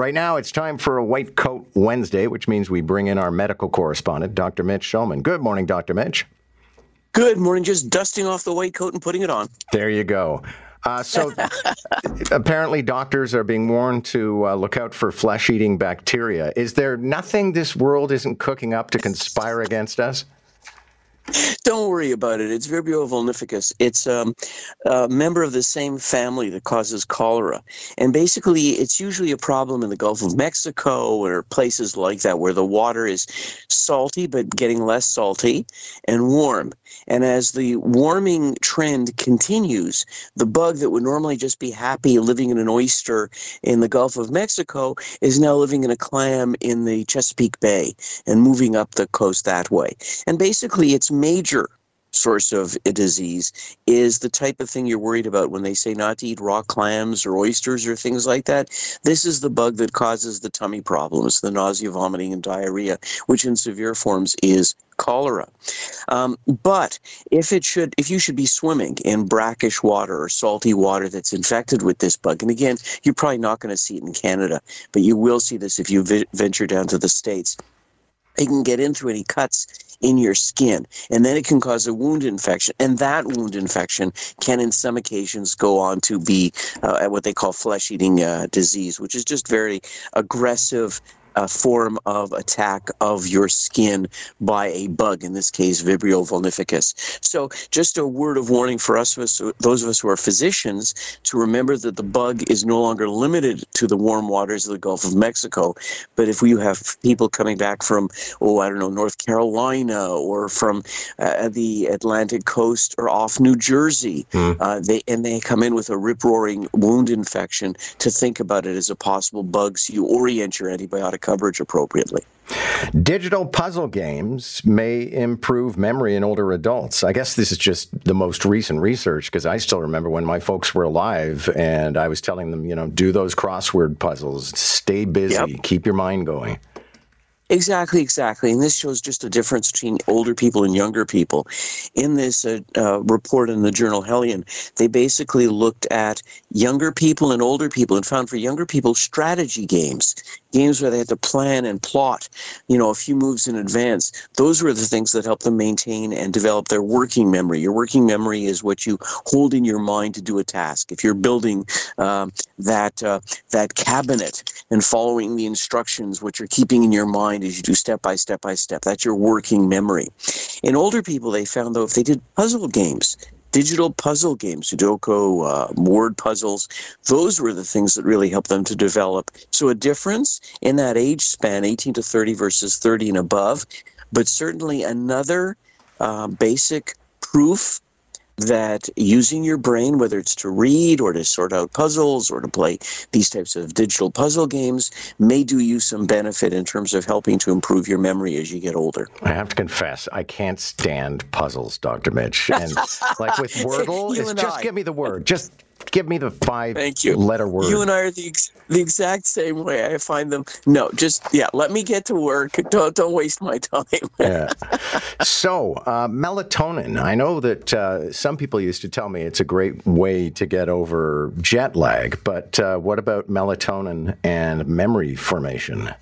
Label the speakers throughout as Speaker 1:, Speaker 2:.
Speaker 1: Right now, it's time for a White Coat Wednesday, which means we bring in our medical correspondent, Dr. Mitch Shulman. Good morning, Dr. Mitch.
Speaker 2: Good morning. Just dusting off the white coat and putting it on.
Speaker 1: There you go. Uh, so, apparently, doctors are being warned to uh, look out for flesh eating bacteria. Is there nothing this world isn't cooking up to conspire against us?
Speaker 2: Don't worry about it. It's Vibrio vulnificus. It's um, a member of the same family that causes cholera. And basically, it's usually a problem in the Gulf of Mexico or places like that where the water is salty but getting less salty and warm. And as the warming trend continues, the bug that would normally just be happy living in an oyster in the Gulf of Mexico is now living in a clam in the Chesapeake Bay and moving up the coast that way. And basically, its major source of a disease is the type of thing you're worried about when they say not to eat raw clams or oysters or things like that. This is the bug that causes the tummy problems, the nausea, vomiting, and diarrhea, which in severe forms is cholera. Um, but if it should, if you should be swimming in brackish water or salty water that's infected with this bug, and again, you're probably not going to see it in Canada, but you will see this if you venture down to the states. It can get in through any cuts in your skin, and then it can cause a wound infection. And that wound infection can, in some occasions, go on to be uh, what they call flesh eating uh, disease, which is just very aggressive a form of attack of your skin by a bug, in this case, Vibrio vulnificus. So, just a word of warning for us, those of us who are physicians, to remember that the bug is no longer limited to the warm waters of the Gulf of Mexico. But if we have people coming back from, oh, I don't know, North Carolina or from uh, the Atlantic coast or off New Jersey, mm. uh, they and they come in with a rip roaring wound infection, to think about it as a possible bug, so you orient your antibiotic coverage appropriately.
Speaker 1: Digital puzzle games may improve memory in older adults. I guess this is just the most recent research because I still remember when my folks were alive and I was telling them, you know, do those crossword puzzles, stay busy, yep. keep your mind going.
Speaker 2: Exactly, exactly. And this shows just a difference between older people and younger people. In this uh, uh, report in the journal Heliyon, they basically looked at younger people and older people and found for younger people strategy games, games where they had to plan and plot, you know, a few moves in advance. Those were the things that helped them maintain and develop their working memory. Your working memory is what you hold in your mind to do a task. If you're building uh, that uh, that cabinet and following the instructions, what you're keeping in your mind mind as you do step by step by step. That's your working memory. In older people, they found though if they did puzzle games, digital puzzle games, Sudoku, uh, word puzzles, those were the things that really helped them to develop. So a difference in that age span, 18 to 30 versus 30 and above, but certainly another uh, basic proof that using your brain, whether it's to read or to sort out puzzles or to play these types of digital puzzle games, may do you some benefit in terms of helping to improve your memory as you get older.
Speaker 1: I have to confess, I can't stand puzzles, Dr. Mitch. And like with Wordle, it's just I. give me the word. Just give me the five Thank you. letter word.
Speaker 2: You and I are the, ex- the exact same way. I find them. No, just, yeah, let me get to work. Don't, don't waste my time. yeah.
Speaker 1: So, uh, melatonin. I know that uh, some people used to tell me it's a great way to get over jet lag, but uh, what about melatonin and memory formation?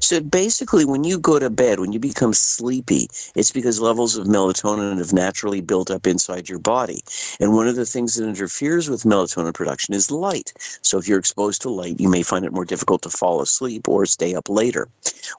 Speaker 2: So basically, when you go to bed, when you become sleepy, it's because levels of melatonin have naturally built up inside your body. And one of the things that interferes with melatonin production is light. So if you're exposed to light, you may find it more difficult to fall asleep or stay up later.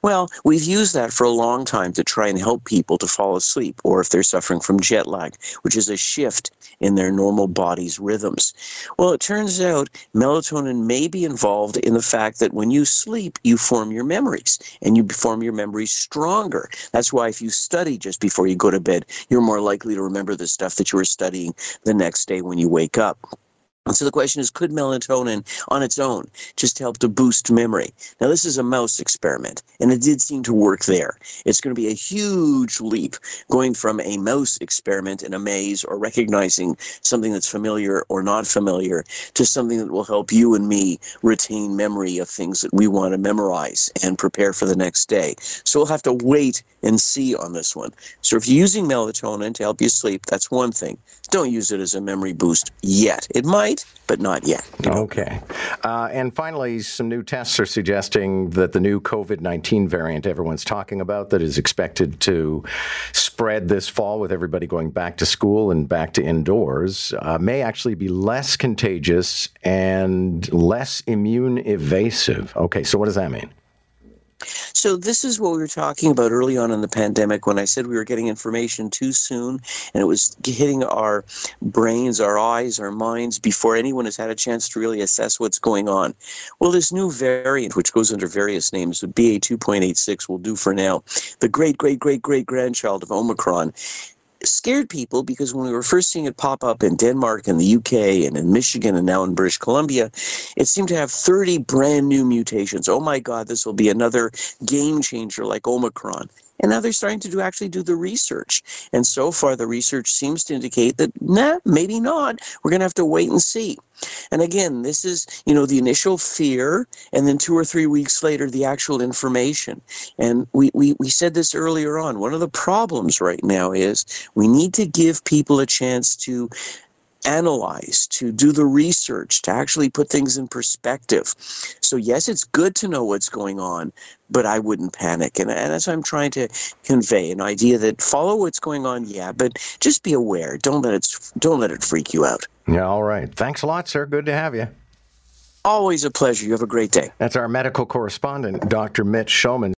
Speaker 2: Well, we've used that for a long time to try and help people to fall asleep, or if they're suffering from jet lag, which is a shift in their normal body's rhythms. Well, it turns out melatonin may be involved in the fact that when you sleep, you form your memory memories and you form your memories stronger. That's why if you study just before you go to bed, you're more likely to remember the stuff that you were studying the next day when you wake up. So the question is, could melatonin on its own just help to boost memory? Now, this is a mouse experiment, and it did seem to work there. It's going to be a huge leap going from a mouse experiment in a maze or recognizing something that's familiar or not familiar to something that will help you and me retain memory of things that we want to memorize and prepare for the next day. So we'll have to wait and see on this one. So if you're using melatonin to help you sleep, that's one thing. Don't use it as a memory boost yet. It might but not yet.
Speaker 1: Okay. Uh, and finally, some new tests are suggesting that the new COVID 19 variant everyone's talking about that is expected to spread this fall with everybody going back to school and back to indoors uh, may actually be less contagious and less immune evasive. Okay, so what does that mean?
Speaker 2: So this is what we were talking about early on in the pandemic when I said we were getting information too soon and it was hitting our brains, our eyes, our minds before anyone has had a chance to really assess what's going on. Well, this new variant, which goes under various names, BA 2.86 will do for now, the great, great, great, great grandchild of Omicron, scared people because when we were first seeing it pop up in Denmark and the UK and in Michigan and now in British Columbia, it seemed to have 30 brand new mutations. Oh my God, this will be another game changer like Omicron. And now they're starting to do actually do the research. And so far, the research seems to indicate that, nah, maybe not. We're going to have to wait and see. And again, this is, you know, the initial fear, and then two or three weeks later, the actual information. And we, we, we said this earlier on. One of the problems right now is we need to give people a chance to analyze, to do the research, to actually put things in perspective. So, yes, it's good to know what's going on, but I wouldn't panic. And, and that's what I'm trying to convey an idea that follow what's going on, yeah, but just be aware. Don't let it, don't let it freak you out.
Speaker 1: Yeah, all right. Thanks a lot, sir. Good to have you.
Speaker 2: Always a pleasure. You have a great day.
Speaker 1: That's our medical correspondent, Dr. Mitch Shulman.